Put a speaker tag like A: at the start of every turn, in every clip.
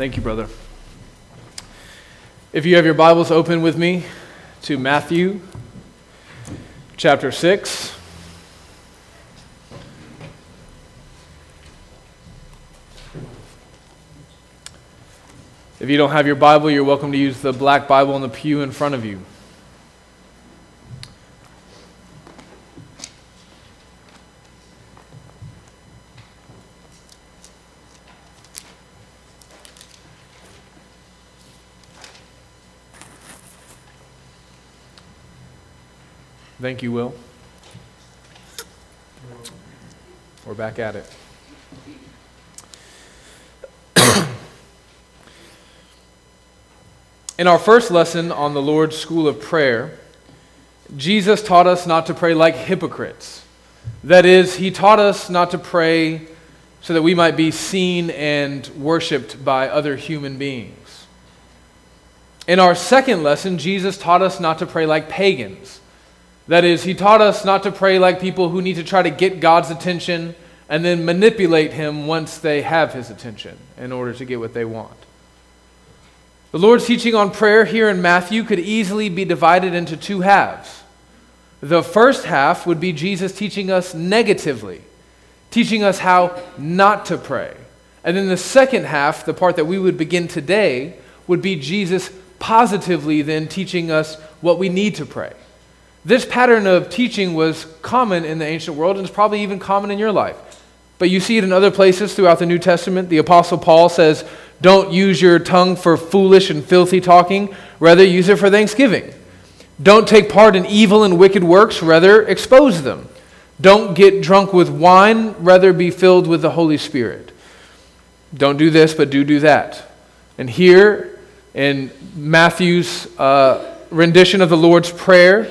A: Thank you, brother. If you have your Bibles open with me to Matthew chapter 6. If you don't have your Bible, you're welcome to use the black Bible in the pew in front of you. Thank you, Will. We're back at it. In our first lesson on the Lord's School of Prayer, Jesus taught us not to pray like hypocrites. That is, he taught us not to pray so that we might be seen and worshiped by other human beings. In our second lesson, Jesus taught us not to pray like pagans. That is, he taught us not to pray like people who need to try to get God's attention and then manipulate him once they have his attention in order to get what they want. The Lord's teaching on prayer here in Matthew could easily be divided into two halves. The first half would be Jesus teaching us negatively, teaching us how not to pray. And then the second half, the part that we would begin today, would be Jesus positively then teaching us what we need to pray. This pattern of teaching was common in the ancient world and is probably even common in your life. But you see it in other places throughout the New Testament. The Apostle Paul says, don't use your tongue for foolish and filthy talking, rather, use it for thanksgiving. Don't take part in evil and wicked works, rather, expose them. Don't get drunk with wine, rather, be filled with the Holy Spirit. Don't do this, but do do that. And here in Matthew's uh, rendition of the Lord's Prayer,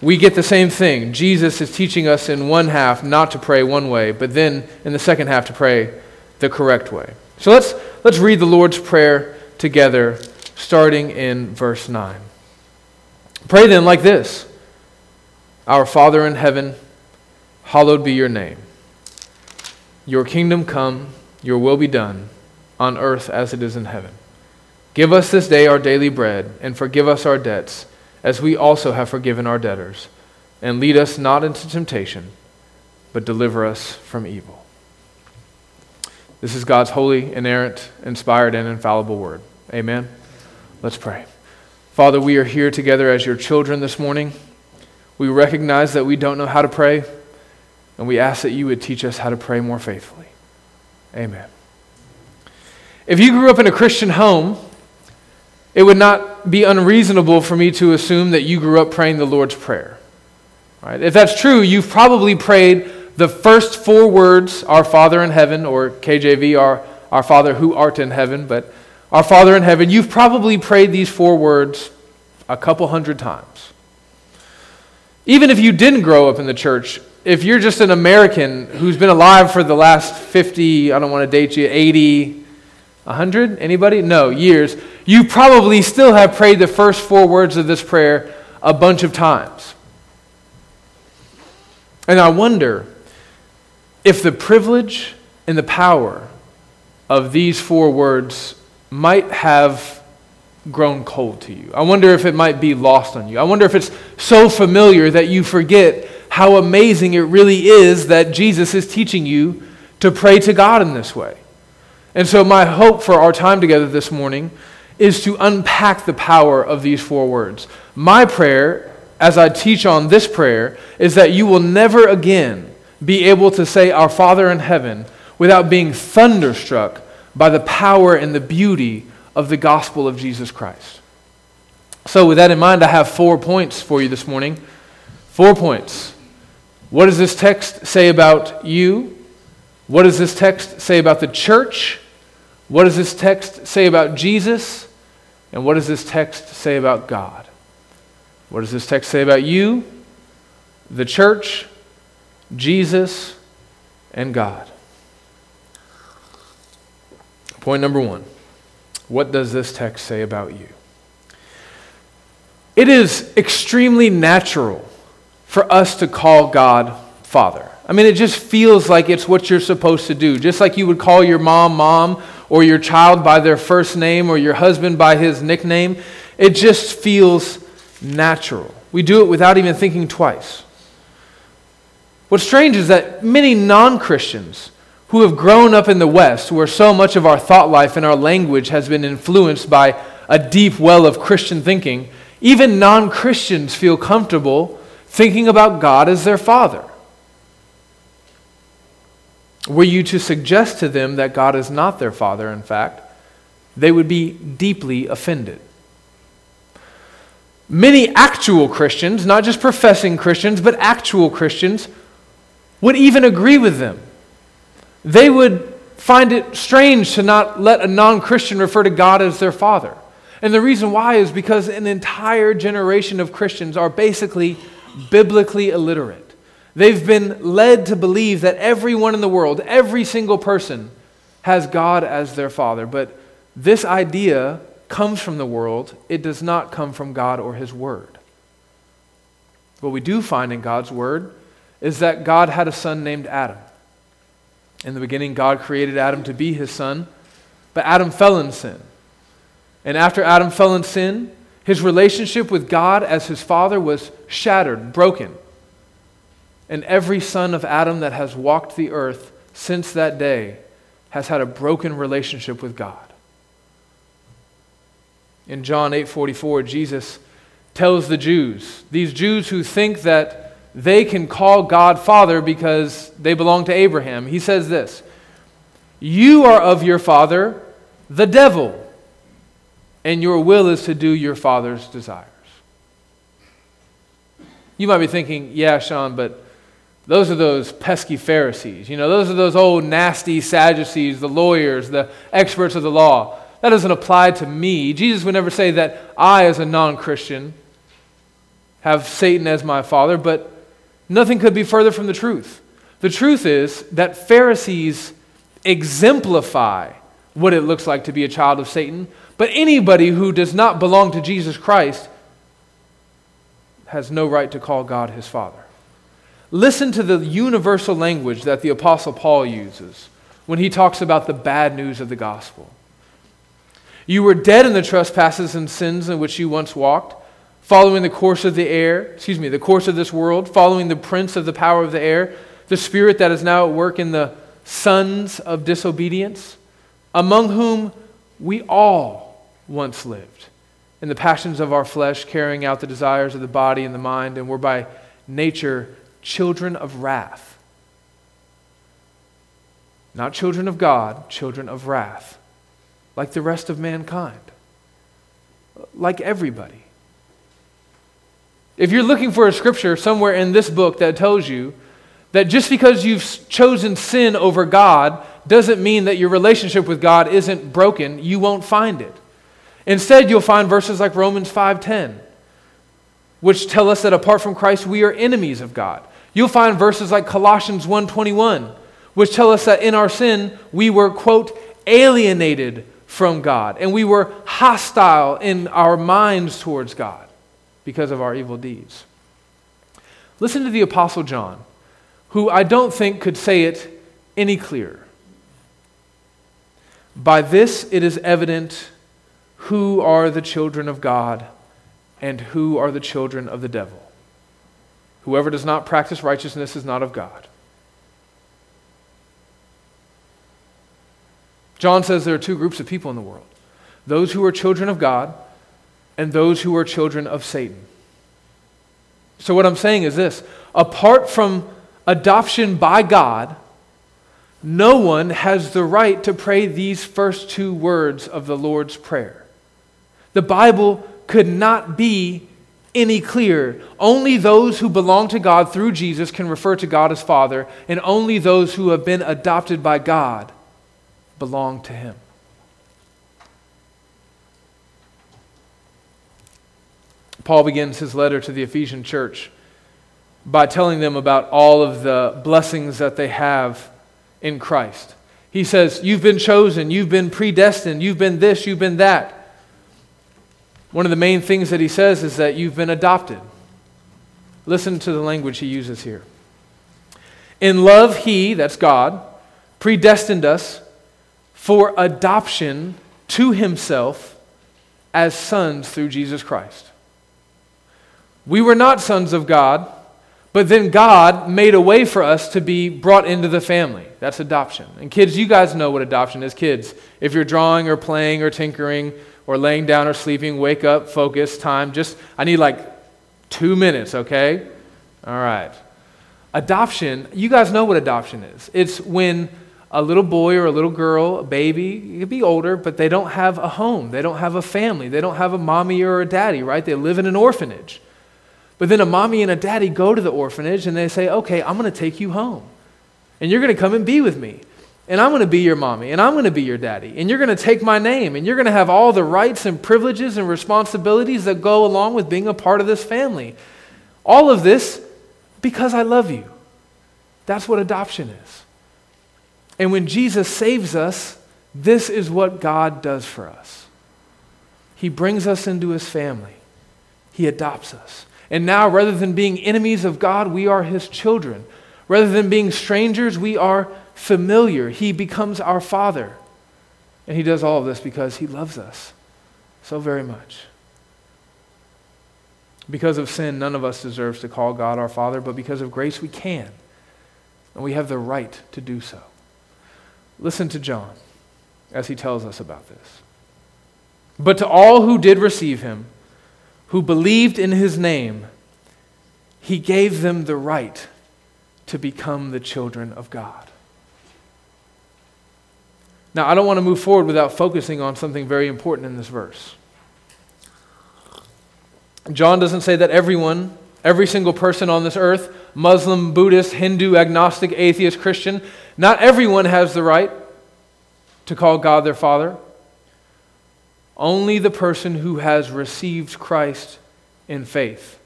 A: we get the same thing. Jesus is teaching us in one half not to pray one way, but then in the second half to pray the correct way. So let's, let's read the Lord's Prayer together, starting in verse 9. Pray then like this Our Father in heaven, hallowed be your name. Your kingdom come, your will be done, on earth as it is in heaven. Give us this day our daily bread, and forgive us our debts, as we also have forgiven our debtors. And lead us not into temptation, but deliver us from evil. This is God's holy, inerrant, inspired, and infallible word. Amen. Let's pray. Father, we are here together as your children this morning. We recognize that we don't know how to pray, and we ask that you would teach us how to pray more faithfully. Amen. If you grew up in a Christian home, it would not be unreasonable for me to assume that you grew up praying the Lord's Prayer. Right? If that's true, you've probably prayed the first four words, Our Father in heaven, or KJV, our, our Father who art in heaven, but Our Father in heaven, you've probably prayed these four words a couple hundred times. Even if you didn't grow up in the church, if you're just an American who's been alive for the last 50, I don't want to date you, 80, 100? Anybody? No, years. You probably still have prayed the first four words of this prayer a bunch of times. And I wonder if the privilege and the power of these four words might have grown cold to you. I wonder if it might be lost on you. I wonder if it's so familiar that you forget how amazing it really is that Jesus is teaching you to pray to God in this way. And so, my hope for our time together this morning is to unpack the power of these four words. My prayer, as I teach on this prayer, is that you will never again be able to say, Our Father in heaven, without being thunderstruck by the power and the beauty of the gospel of Jesus Christ. So, with that in mind, I have four points for you this morning. Four points. What does this text say about you? What does this text say about the church? What does this text say about Jesus? And what does this text say about God? What does this text say about you, the church, Jesus, and God. Point number one What does this text say about you? It is extremely natural for us to call God Father. I mean, it just feels like it's what you're supposed to do. Just like you would call your mom mom or your child by their first name, or your husband by his nickname. It just feels natural. We do it without even thinking twice. What's strange is that many non Christians who have grown up in the West, where so much of our thought life and our language has been influenced by a deep well of Christian thinking, even non Christians feel comfortable thinking about God as their Father. Were you to suggest to them that God is not their Father, in fact, they would be deeply offended. Many actual Christians, not just professing Christians, but actual Christians, would even agree with them. They would find it strange to not let a non Christian refer to God as their Father. And the reason why is because an entire generation of Christians are basically biblically illiterate. They've been led to believe that everyone in the world, every single person, has God as their Father. But this idea comes from the world, it does not come from God or His Word. What we do find in God's Word is that God had a son named Adam. In the beginning, God created Adam to be his son, but Adam fell in sin. And after Adam fell in sin, his relationship with God as his father was shattered, broken. And every son of Adam that has walked the earth since that day has had a broken relationship with God. In John 8:44, Jesus tells the Jews, these Jews who think that they can call God Father because they belong to Abraham. He says this, "You are of your father, the devil." and your will is to do your father's desires. You might be thinking, yeah, Sean, but those are those pesky Pharisees. You know, those are those old nasty Sadducees, the lawyers, the experts of the law. That doesn't apply to me. Jesus would never say that I, as a non Christian, have Satan as my father, but nothing could be further from the truth. The truth is that Pharisees exemplify what it looks like to be a child of Satan, but anybody who does not belong to Jesus Christ has no right to call God his Father. Listen to the universal language that the Apostle Paul uses when he talks about the bad news of the gospel. You were dead in the trespasses and sins in which you once walked, following the course of the air, excuse me, the course of this world, following the prince of the power of the air, the spirit that is now at work in the sons of disobedience, among whom we all once lived, in the passions of our flesh, carrying out the desires of the body and the mind, and were by nature children of wrath. Not children of God, children of wrath, like the rest of mankind, like everybody. If you're looking for a scripture somewhere in this book that tells you that just because you've chosen sin over God doesn't mean that your relationship with God isn't broken, you won't find it. Instead, you'll find verses like Romans 5:10, which tell us that apart from Christ we are enemies of God. You'll find verses like Colossians 1:21, which tell us that in our sin we were quote alienated from God and we were hostile in our minds towards God because of our evil deeds. Listen to the apostle John, who I don't think could say it any clearer. By this it is evident who are the children of God and who are the children of the devil. Whoever does not practice righteousness is not of God. John says there are two groups of people in the world those who are children of God and those who are children of Satan. So, what I'm saying is this apart from adoption by God, no one has the right to pray these first two words of the Lord's Prayer. The Bible could not be any clearer. Only those who belong to God through Jesus can refer to God as Father, and only those who have been adopted by God belong to Him. Paul begins his letter to the Ephesian church by telling them about all of the blessings that they have in Christ. He says, You've been chosen, you've been predestined, you've been this, you've been that. One of the main things that he says is that you've been adopted. Listen to the language he uses here. In love, he, that's God, predestined us for adoption to himself as sons through Jesus Christ. We were not sons of God, but then God made a way for us to be brought into the family. That's adoption. And kids, you guys know what adoption is. Kids, if you're drawing or playing or tinkering or laying down or sleeping, wake up, focus, time. Just, I need like two minutes, okay? All right. Adoption, you guys know what adoption is. It's when a little boy or a little girl, a baby, it could be older, but they don't have a home. They don't have a family. They don't have a mommy or a daddy, right? They live in an orphanage. But then a mommy and a daddy go to the orphanage and they say, okay, I'm going to take you home. And you're going to come and be with me. And I'm going to be your mommy. And I'm going to be your daddy. And you're going to take my name. And you're going to have all the rights and privileges and responsibilities that go along with being a part of this family. All of this because I love you. That's what adoption is. And when Jesus saves us, this is what God does for us. He brings us into his family, he adopts us. And now, rather than being enemies of God, we are his children. Rather than being strangers, we are familiar. He becomes our father. And he does all of this because he loves us so very much. Because of sin, none of us deserves to call God our Father, but because of grace, we can. And we have the right to do so. Listen to John as he tells us about this. But to all who did receive him, who believed in his name, he gave them the right to become the children of God. Now, I don't want to move forward without focusing on something very important in this verse. John doesn't say that everyone, every single person on this earth, Muslim, Buddhist, Hindu, agnostic, atheist, Christian, not everyone has the right to call God their Father. Only the person who has received Christ in faith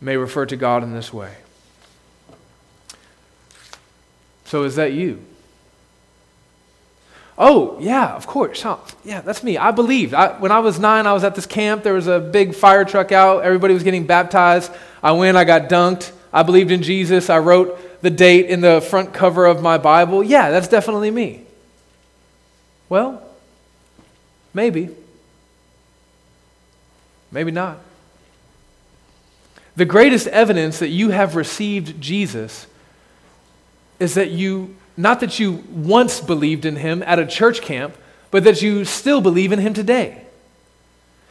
A: may refer to God in this way. So, is that you? Oh, yeah, of course. Huh. Yeah, that's me. I believed. I, when I was nine, I was at this camp. There was a big fire truck out. Everybody was getting baptized. I went, I got dunked. I believed in Jesus. I wrote the date in the front cover of my Bible. Yeah, that's definitely me. Well, maybe. Maybe not. The greatest evidence that you have received Jesus is that you, not that you once believed in him at a church camp, but that you still believe in him today.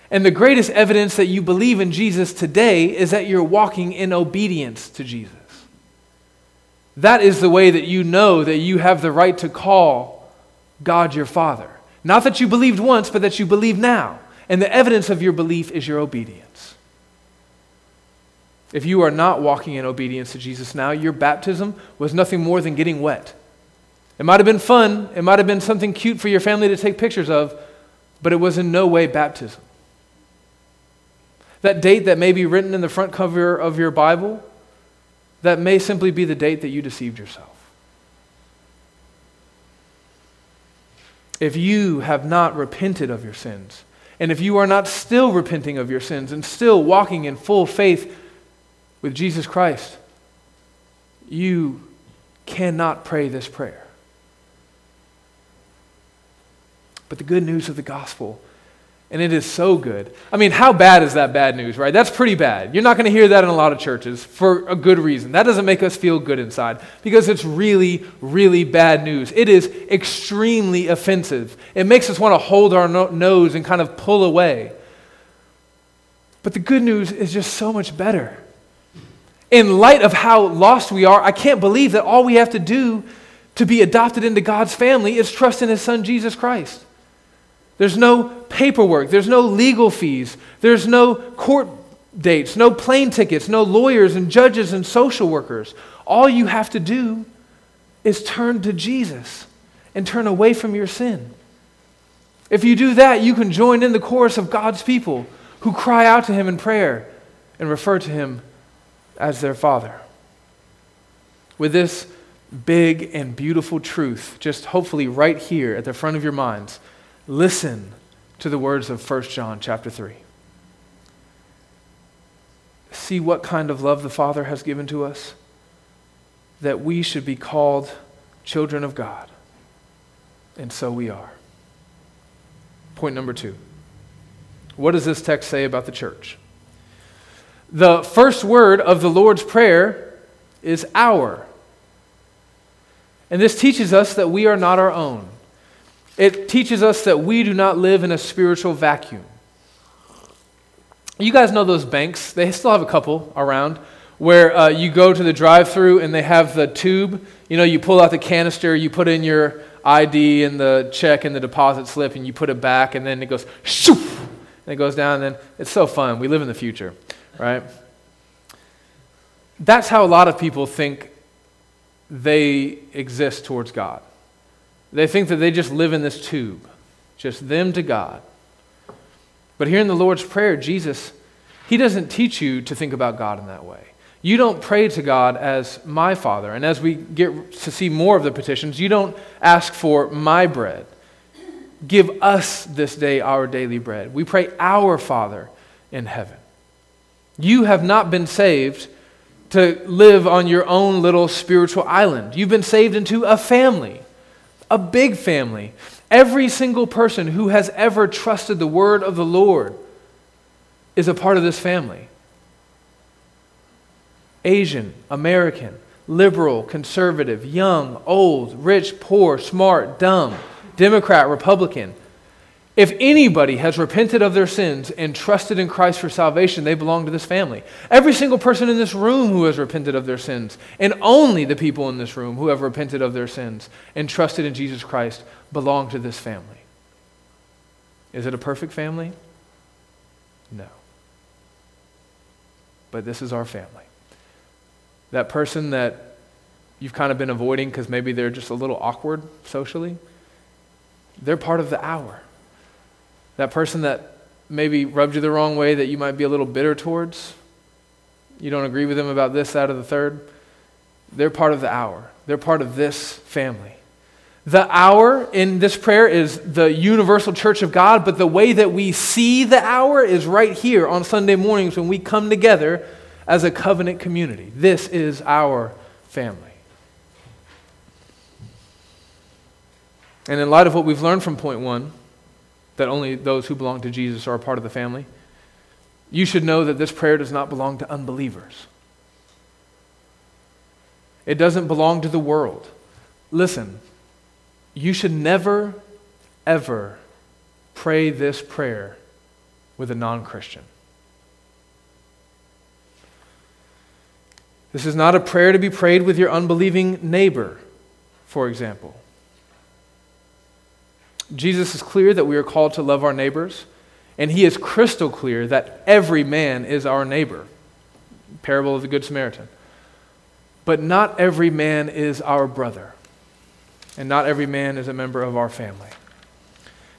A: And the greatest evidence that you believe in Jesus today is that you're walking in obedience to Jesus. That is the way that you know that you have the right to call God your Father. Not that you believed once, but that you believe now. And the evidence of your belief is your obedience. If you are not walking in obedience to Jesus now, your baptism was nothing more than getting wet. It might have been fun, it might have been something cute for your family to take pictures of, but it was in no way baptism. That date that may be written in the front cover of your Bible, that may simply be the date that you deceived yourself. If you have not repented of your sins, and if you are not still repenting of your sins and still walking in full faith with Jesus Christ, you cannot pray this prayer. But the good news of the gospel and it is so good. I mean, how bad is that bad news, right? That's pretty bad. You're not going to hear that in a lot of churches for a good reason. That doesn't make us feel good inside because it's really, really bad news. It is extremely offensive. It makes us want to hold our no- nose and kind of pull away. But the good news is just so much better. In light of how lost we are, I can't believe that all we have to do to be adopted into God's family is trust in His Son, Jesus Christ. There's no paperwork. There's no legal fees. There's no court dates, no plane tickets, no lawyers and judges and social workers. All you have to do is turn to Jesus and turn away from your sin. If you do that, you can join in the chorus of God's people who cry out to Him in prayer and refer to Him as their Father. With this big and beautiful truth, just hopefully right here at the front of your minds, Listen to the words of 1 John chapter 3. See what kind of love the Father has given to us, that we should be called children of God. and so we are. Point number two. What does this text say about the church? The first word of the Lord's Prayer is our. And this teaches us that we are not our own. It teaches us that we do not live in a spiritual vacuum. You guys know those banks? They still have a couple around where uh, you go to the drive through and they have the tube. You know, you pull out the canister, you put in your ID and the check and the deposit slip, and you put it back, and then it goes shoof, and it goes down, and then it's so fun. We live in the future, right? That's how a lot of people think they exist towards God. They think that they just live in this tube, just them to God. But here in the Lord's Prayer, Jesus, He doesn't teach you to think about God in that way. You don't pray to God as my Father. And as we get to see more of the petitions, you don't ask for my bread. Give us this day our daily bread. We pray, Our Father in heaven. You have not been saved to live on your own little spiritual island. You've been saved into a family, a big family. Every single person who has ever trusted the word of the Lord is a part of this family. Asian, American, liberal, conservative, young, old, rich, poor, smart, dumb, Democrat, Republican. If anybody has repented of their sins and trusted in Christ for salvation, they belong to this family. Every single person in this room who has repented of their sins, and only the people in this room who have repented of their sins and trusted in Jesus Christ, belong to this family. Is it a perfect family? No. But this is our family. That person that you've kind of been avoiding because maybe they're just a little awkward socially, they're part of the our. That person that maybe rubbed you the wrong way that you might be a little bitter towards, you don't agree with them about this, that, or the third, they're part of the our. They're part of this family. The our in this prayer is the universal church of God, but the way that we see the our is right here on Sunday mornings when we come together as a covenant community. This is our family. And in light of what we've learned from point one, that only those who belong to Jesus are a part of the family, you should know that this prayer does not belong to unbelievers. It doesn't belong to the world. Listen, you should never, ever pray this prayer with a non Christian. This is not a prayer to be prayed with your unbelieving neighbor, for example. Jesus is clear that we are called to love our neighbors, and he is crystal clear that every man is our neighbor. Parable of the Good Samaritan. But not every man is our brother, and not every man is a member of our family.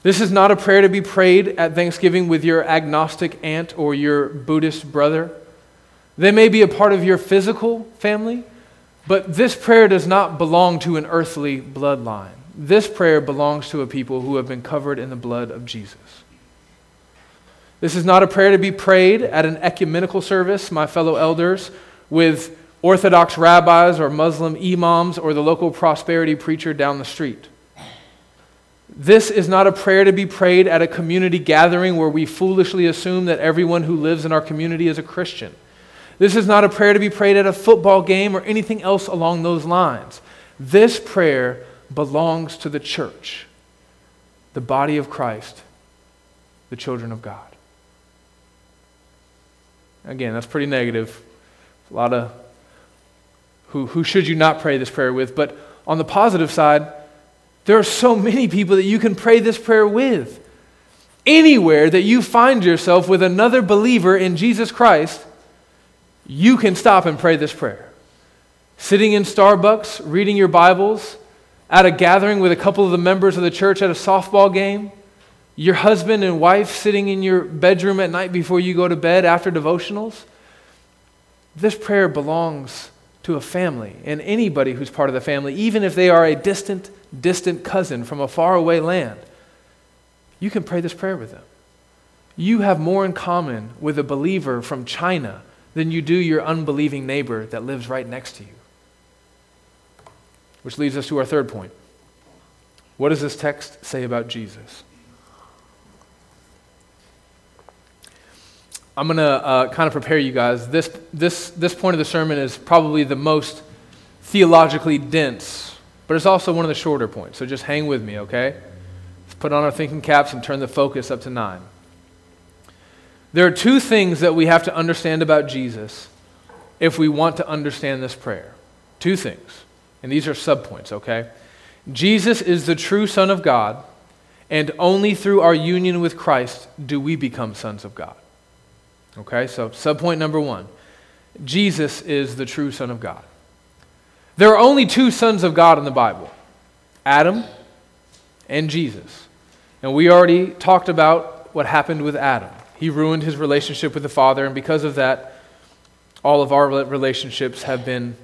A: This is not a prayer to be prayed at Thanksgiving with your agnostic aunt or your Buddhist brother. They may be a part of your physical family, but this prayer does not belong to an earthly bloodline. This prayer belongs to a people who have been covered in the blood of Jesus. This is not a prayer to be prayed at an ecumenical service, my fellow elders, with Orthodox rabbis or Muslim imams or the local prosperity preacher down the street. This is not a prayer to be prayed at a community gathering where we foolishly assume that everyone who lives in our community is a Christian. This is not a prayer to be prayed at a football game or anything else along those lines. This prayer belongs to the church, the body of Christ, the children of God. Again, that's pretty negative. A lot of who, who should you not pray this prayer with? But on the positive side, there are so many people that you can pray this prayer with. Anywhere that you find yourself with another believer in Jesus Christ, you can stop and pray this prayer. Sitting in Starbucks, reading your Bibles, at a gathering with a couple of the members of the church at a softball game, your husband and wife sitting in your bedroom at night before you go to bed after devotionals. This prayer belongs to a family and anybody who's part of the family, even if they are a distant, distant cousin from a faraway land. You can pray this prayer with them. You have more in common with a believer from China than you do your unbelieving neighbor that lives right next to you. Which leads us to our third point. What does this text say about Jesus? I'm going to uh, kind of prepare you guys. This, this, this point of the sermon is probably the most theologically dense, but it's also one of the shorter points. So just hang with me, okay? Let's put on our thinking caps and turn the focus up to nine. There are two things that we have to understand about Jesus if we want to understand this prayer. Two things. And these are subpoints, okay? Jesus is the true Son of God, and only through our union with Christ do we become sons of God. Okay, so subpoint number one Jesus is the true Son of God. There are only two sons of God in the Bible Adam and Jesus. And we already talked about what happened with Adam. He ruined his relationship with the Father, and because of that, all of our relationships have been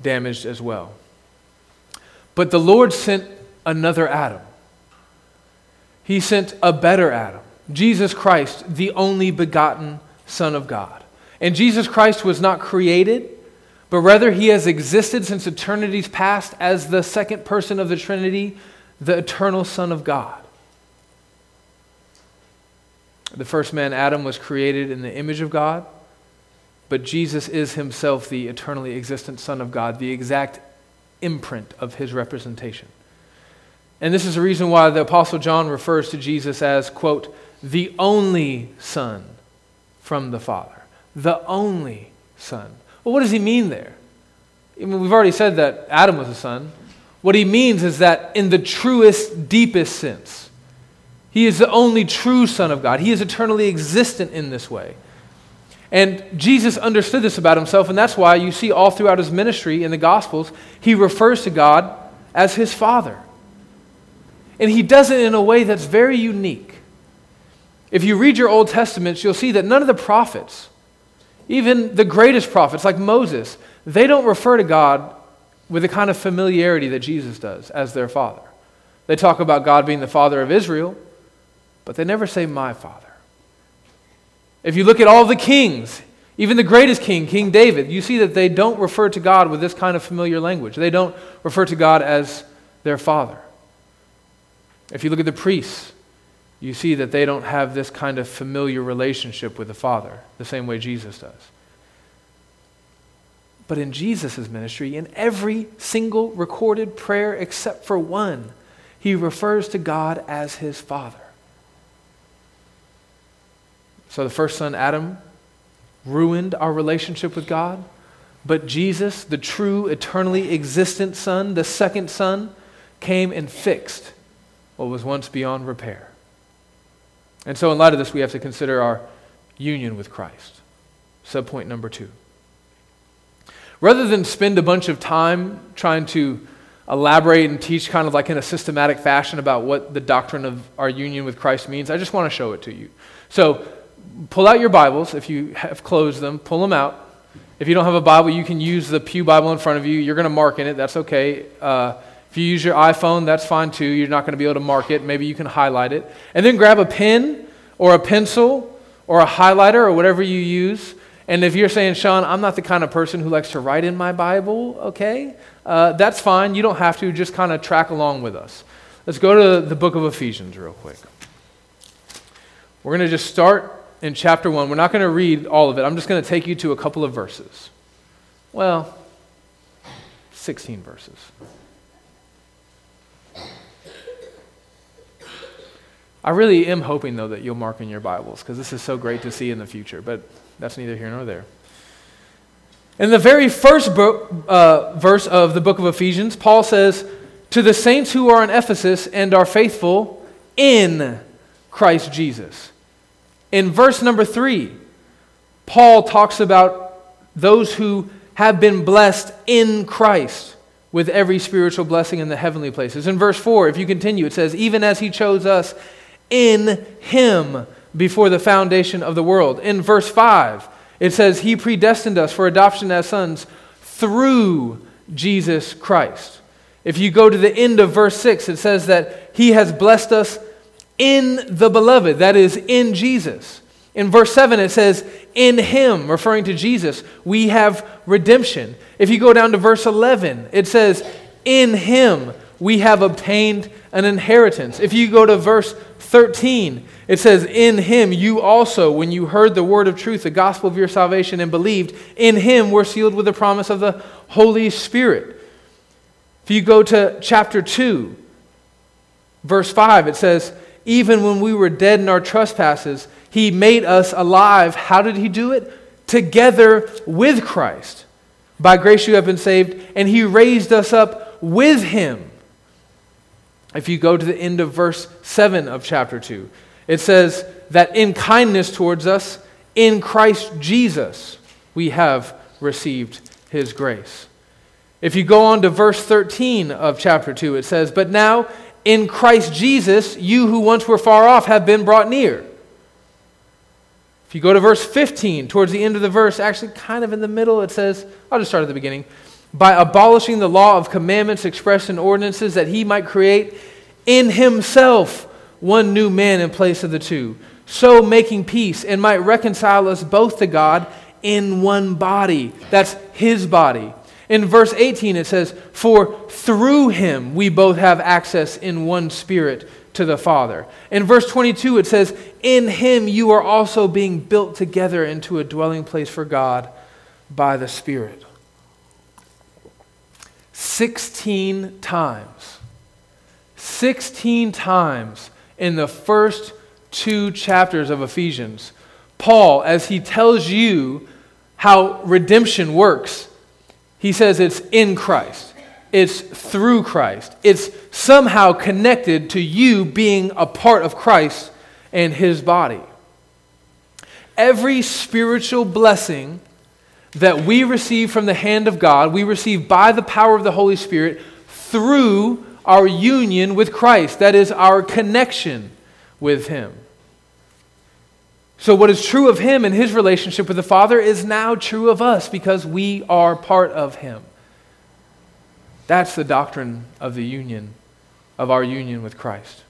A: damaged as well. But the Lord sent another Adam. He sent a better Adam, Jesus Christ, the only begotten Son of God. And Jesus Christ was not created, but rather he has existed since eternity's past as the second person of the Trinity, the eternal Son of God. The first man, Adam, was created in the image of God, but Jesus is himself the eternally existent Son of God, the exact imprint of his representation. And this is the reason why the Apostle John refers to Jesus as, quote, the only Son from the Father. The only Son. Well, what does he mean there? I mean, we've already said that Adam was a son. What he means is that in the truest, deepest sense, he is the only true Son of God. He is eternally existent in this way. And Jesus understood this about himself, and that's why you see all throughout his ministry in the Gospels, he refers to God as his Father. And he does it in a way that's very unique. If you read your Old Testaments, you'll see that none of the prophets, even the greatest prophets like Moses, they don't refer to God with the kind of familiarity that Jesus does as their Father. They talk about God being the Father of Israel, but they never say, My Father. If you look at all the kings, even the greatest king, King David, you see that they don't refer to God with this kind of familiar language. They don't refer to God as their father. If you look at the priests, you see that they don't have this kind of familiar relationship with the Father, the same way Jesus does. But in Jesus' ministry, in every single recorded prayer except for one, he refers to God as his Father. So the first son, Adam, ruined our relationship with God. But Jesus, the true, eternally existent Son, the second Son, came and fixed what was once beyond repair. And so, in light of this, we have to consider our union with Christ. Subpoint number two. Rather than spend a bunch of time trying to elaborate and teach kind of like in a systematic fashion about what the doctrine of our union with Christ means, I just want to show it to you. So, pull out your Bibles if you have closed them, pull them out. If you don't have a Bible, you can use the Pew Bible in front of you. You're going to mark in it, that's okay. Uh, if you use your iPhone, that's fine too. You're not going to be able to mark it. Maybe you can highlight it. And then grab a pen or a pencil or a highlighter or whatever you use. And if you're saying, Sean, I'm not the kind of person who likes to write in my Bible, okay, uh, that's fine. You don't have to. Just kind of track along with us. Let's go to the book of Ephesians real quick. We're going to just start in chapter 1. We're not going to read all of it. I'm just going to take you to a couple of verses. Well, 16 verses. I really am hoping, though, that you'll mark in your Bibles because this is so great to see in the future, but that's neither here nor there. In the very first book, uh, verse of the book of Ephesians, Paul says, To the saints who are in Ephesus and are faithful in Christ Jesus. In verse number three, Paul talks about those who have been blessed in Christ with every spiritual blessing in the heavenly places. In verse 4, if you continue, it says, Even as he chose us in him before the foundation of the world. In verse 5, it says, He predestined us for adoption as sons through Jesus Christ. If you go to the end of verse 6, it says that He has blessed us in the beloved, that is, in Jesus. In verse 7, it says, In him, referring to Jesus, we have redemption. If you go down to verse 11, it says, In him we have obtained an inheritance. If you go to verse 13, it says, In him you also, when you heard the word of truth, the gospel of your salvation, and believed, in him were sealed with the promise of the Holy Spirit. If you go to chapter 2, verse 5, it says, Even when we were dead in our trespasses, he made us alive. How did he do it? Together with Christ. By grace you have been saved, and he raised us up with him. If you go to the end of verse 7 of chapter 2, it says that in kindness towards us, in Christ Jesus, we have received his grace. If you go on to verse 13 of chapter 2, it says, But now in Christ Jesus, you who once were far off have been brought near. If you go to verse 15, towards the end of the verse, actually kind of in the middle, it says, I'll just start at the beginning. By abolishing the law of commandments expressed in ordinances, that he might create in himself one new man in place of the two, so making peace and might reconcile us both to God in one body. That's his body. In verse 18, it says, For through him we both have access in one spirit to the Father. In verse 22, it says, In him you are also being built together into a dwelling place for God by the Spirit. 16 times. 16 times in the first two chapters of Ephesians, Paul, as he tells you how redemption works, he says it's in Christ, it's through Christ, it's somehow connected to you being a part of Christ and his body. Every spiritual blessing that we receive from the hand of God, we receive by the power of the Holy Spirit through our union with Christ. That is our connection with Him. So, what is true of Him and His relationship with the Father is now true of us because we are part of Him. That's the doctrine of the union, of our union with Christ.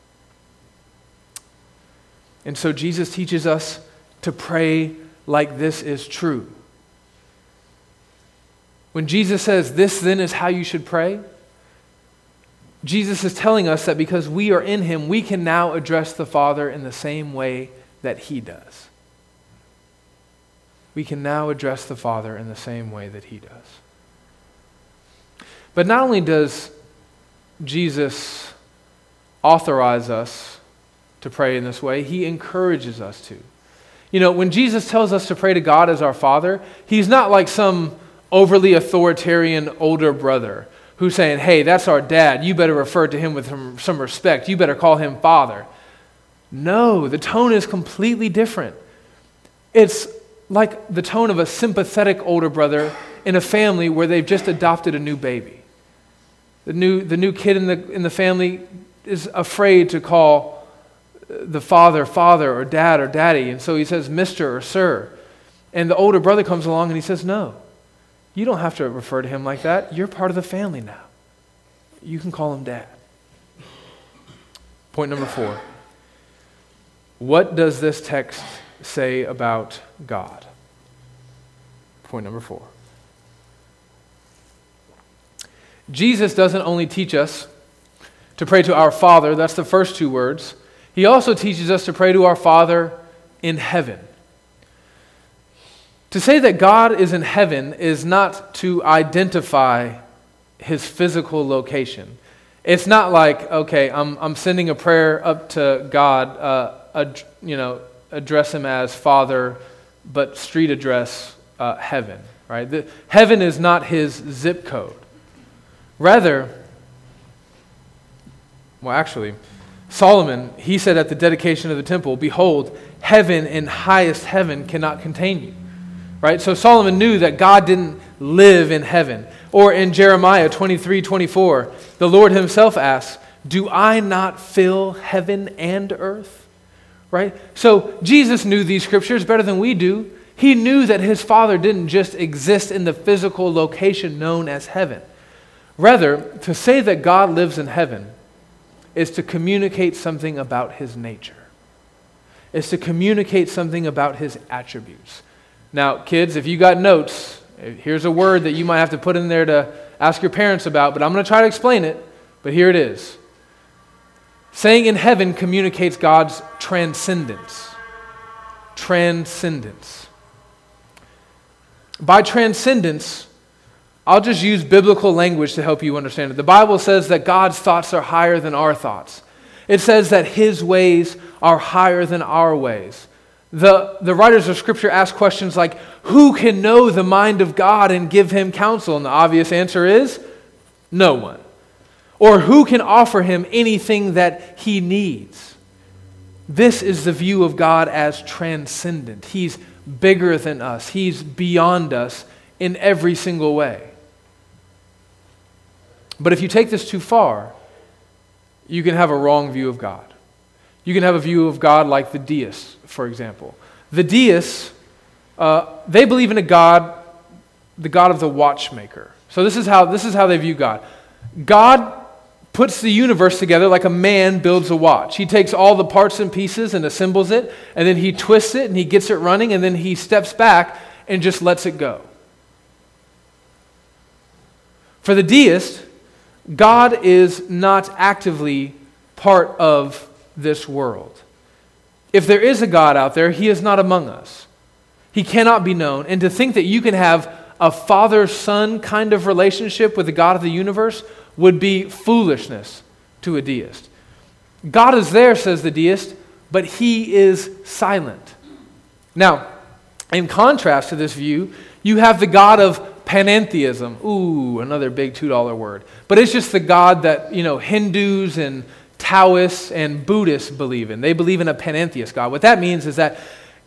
A: And so, Jesus teaches us to pray like this is true. When Jesus says, This then is how you should pray, Jesus is telling us that because we are in him, we can now address the Father in the same way that he does. We can now address the Father in the same way that he does. But not only does Jesus authorize us to pray in this way, he encourages us to. You know, when Jesus tells us to pray to God as our Father, he's not like some overly authoritarian older brother who's saying, hey, that's our dad. You better refer to him with some respect. You better call him father. No, the tone is completely different. It's like the tone of a sympathetic older brother in a family where they've just adopted a new baby. The new, the new kid in the, in the family is afraid to call the father father or dad or daddy, and so he says Mr. or Sir. And the older brother comes along and he says, No, you don't have to refer to him like that. You're part of the family now. You can call him dad. Point number four. What does this text say about God? Point number four. Jesus doesn't only teach us to pray to our Father, that's the first two words. He also teaches us to pray to our Father in heaven. To say that God is in heaven is not to identify his physical location. It's not like, okay, I'm, I'm sending a prayer up to God, uh, ad, you know, address him as Father, but street address uh, heaven, right? The, heaven is not his zip code. Rather, well, actually, Solomon, he said at the dedication of the temple, Behold, heaven and highest heaven cannot contain you right? So Solomon knew that God didn't live in heaven. Or in Jeremiah 23 24, the Lord himself asks, Do I not fill heaven and earth? Right? So Jesus knew these scriptures better than we do. He knew that his Father didn't just exist in the physical location known as heaven. Rather, to say that God lives in heaven is to communicate something about his nature, is to communicate something about his attributes. Now, kids, if you got notes, here's a word that you might have to put in there to ask your parents about, but I'm going to try to explain it. But here it is. Saying in heaven communicates God's transcendence. Transcendence. By transcendence, I'll just use biblical language to help you understand it. The Bible says that God's thoughts are higher than our thoughts. It says that his ways are higher than our ways. The, the writers of Scripture ask questions like, Who can know the mind of God and give him counsel? And the obvious answer is, No one. Or who can offer him anything that he needs? This is the view of God as transcendent. He's bigger than us, He's beyond us in every single way. But if you take this too far, you can have a wrong view of God. You can have a view of God like the deists, for example. The deists, uh, they believe in a God, the God of the watchmaker. So this is how this is how they view God. God puts the universe together like a man builds a watch. He takes all the parts and pieces and assembles it, and then he twists it and he gets it running, and then he steps back and just lets it go. For the deist, God is not actively part of this world. If there is a God out there, he is not among us. He cannot be known. And to think that you can have a father son kind of relationship with the God of the universe would be foolishness to a deist. God is there, says the deist, but he is silent. Now, in contrast to this view, you have the God of panentheism. Ooh, another big $2 word. But it's just the God that, you know, Hindus and Taoists and Buddhists believe in. They believe in a panentheist God. What that means is that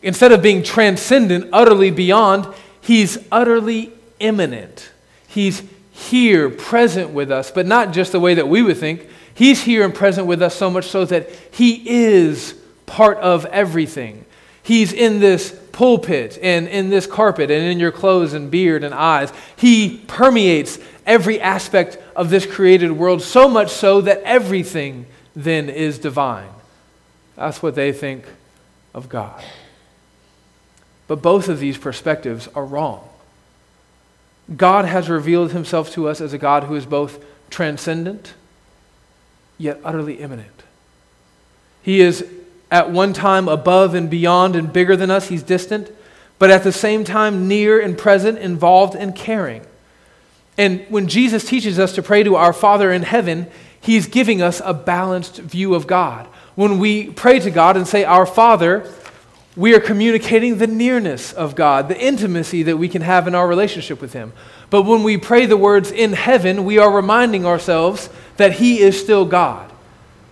A: instead of being transcendent, utterly beyond, he's utterly immanent. He's here, present with us, but not just the way that we would think. He's here and present with us so much so that he is part of everything. He's in this pulpit and in this carpet and in your clothes and beard and eyes. He permeates every aspect of this created world so much so that everything then is divine. That's what they think of God. But both of these perspectives are wrong. God has revealed himself to us as a God who is both transcendent yet utterly immanent. He is at one time above and beyond and bigger than us, he's distant, but at the same time near and present, involved and caring. And when Jesus teaches us to pray to our Father in heaven, He's giving us a balanced view of God. When we pray to God and say, Our Father, we are communicating the nearness of God, the intimacy that we can have in our relationship with Him. But when we pray the words in heaven, we are reminding ourselves that He is still God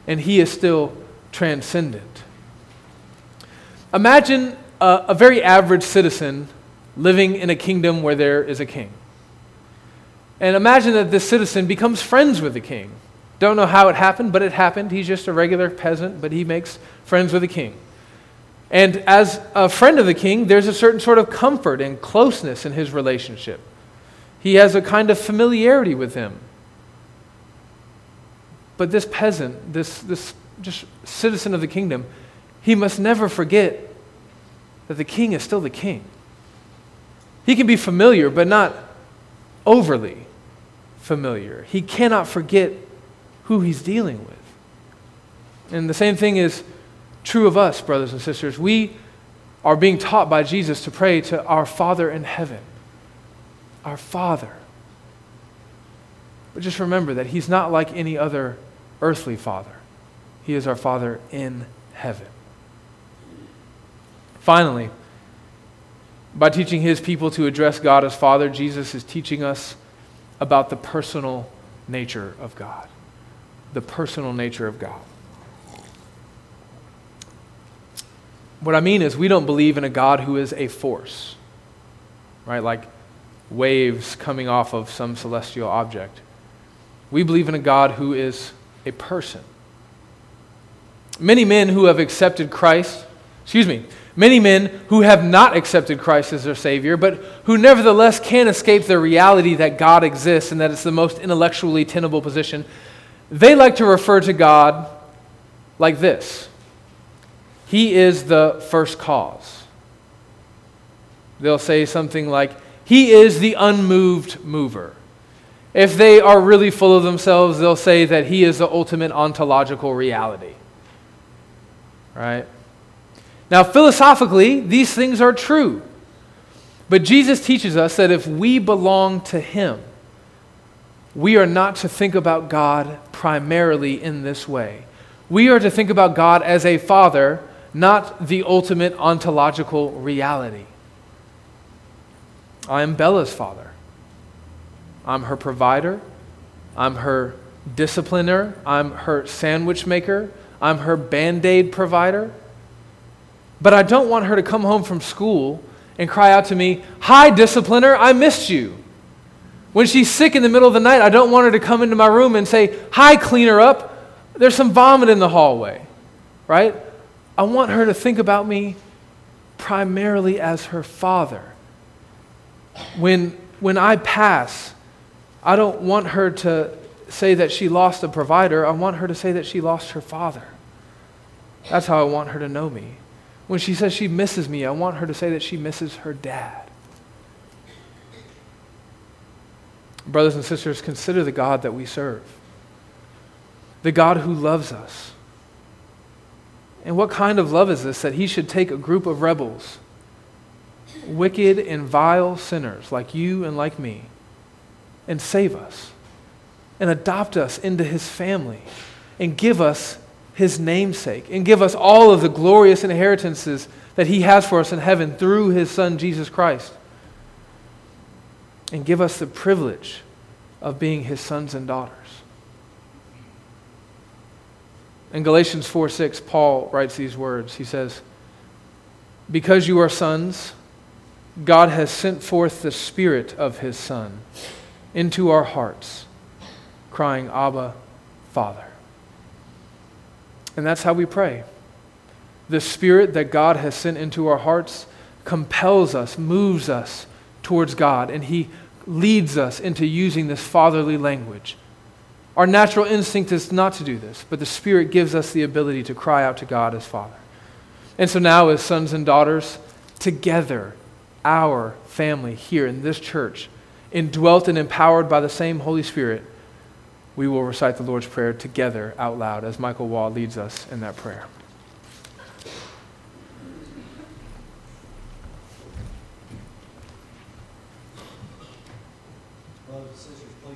A: and He is still transcendent. Imagine a, a very average citizen living in a kingdom where there is a king. And imagine that this citizen becomes friends with the king. Don't know how it happened, but it happened. He's just a regular peasant, but he makes friends with the king. And as a friend of the king, there's a certain sort of comfort and closeness in his relationship. He has a kind of familiarity with him. But this peasant, this, this just citizen of the kingdom, he must never forget that the king is still the king. He can be familiar, but not overly familiar. He cannot forget who he's dealing with. And the same thing is true of us, brothers and sisters. We are being taught by Jesus to pray to our Father in heaven. Our Father. But just remember that he's not like any other earthly father. He is our Father in heaven. Finally, by teaching his people to address God as Father, Jesus is teaching us about the personal nature of God the personal nature of God. What I mean is, we don't believe in a God who is a force, right? Like waves coming off of some celestial object. We believe in a God who is a person. Many men who have accepted Christ, excuse me, many men who have not accepted Christ as their Savior, but who nevertheless can't escape the reality that God exists and that it's the most intellectually tenable position, they like to refer to God like this He is the first cause. They'll say something like, He is the unmoved mover. If they are really full of themselves, they'll say that He is the ultimate ontological reality. Right? Now, philosophically, these things are true. But Jesus teaches us that if we belong to Him, we are not to think about God primarily in this way. We are to think about God as a father, not the ultimate ontological reality. I am Bella's father. I'm her provider. I'm her discipliner. I'm her sandwich maker. I'm her band aid provider. But I don't want her to come home from school and cry out to me, Hi, discipliner, I missed you. When she's sick in the middle of the night, I don't want her to come into my room and say, Hi, cleaner up. There's some vomit in the hallway, right? I want her to think about me primarily as her father. When, when I pass, I don't want her to say that she lost a provider. I want her to say that she lost her father. That's how I want her to know me. When she says she misses me, I want her to say that she misses her dad. Brothers and sisters, consider the God that we serve, the God who loves us. And what kind of love is this that he should take a group of rebels, wicked and vile sinners like you and like me, and save us and adopt us into his family and give us his namesake and give us all of the glorious inheritances that he has for us in heaven through his son Jesus Christ and give us the privilege of being his sons and daughters. In Galatians 4 6, Paul writes these words. He says, Because you are sons, God has sent forth the Spirit of his Son into our hearts, crying, Abba, Father. And that's how we pray. The Spirit that God has sent into our hearts compels us, moves us towards God, and He leads us into using this fatherly language. Our natural instinct is not to do this, but the Spirit gives us the ability to cry out to God as Father. And so now, as sons and daughters, together, our family here in this church, indwelt and empowered by the same Holy Spirit, we will recite the Lord's Prayer together out loud as Michael Wall leads us in that prayer.